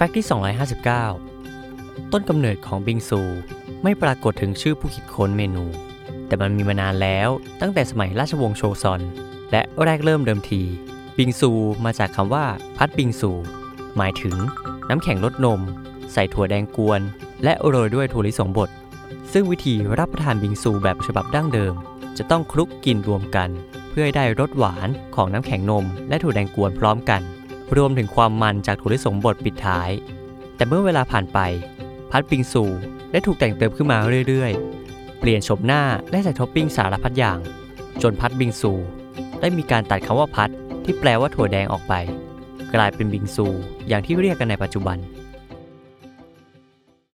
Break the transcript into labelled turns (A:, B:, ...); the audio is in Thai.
A: แฟกต์ที่ 259 ต้นกำเนิดของบิงซูไม่ปรากฏถึงชื่อผู้คิดค้นเมนู แต่มันมีมานานแล้วตั้งแต่สมัยราชวงศ์โชซอน และแรกเริ่มเดิมที บิงซูมาจากคำว่าพัดบิงซู หมายถึงน้ำแข็งรสนม ใส่ถั่วแดงกวน และโรยด้วยถั่วลิสงบด ซึ่งวิธีรับประทานบิงซูแบบฉบับดั้งเดิม จะต้องคลุกกินรวมกัน เพื่อให้ได้รสหวานของน้ำแข็งนม และถั่วแดงกวนพร้อมกัน รวมถึงความมันจากถั่วลิสงบดปิดท้าย แต่เมื่อเวลาผ่านไป พัดปิงซูได้ถูกแต่งเติมขึ้นมาเรื่อยๆ เปลี่ยนโฉมหน้าและใส่ท็อปปิ้งสารพัดอย่าง จนพัดบิงซู ได้มีการตัดคำว่าพัดที่แปลว่าถั่วแดงออกไป กลายเป็นบิงซู อย่างที่เรียกกันในปัจจุบัน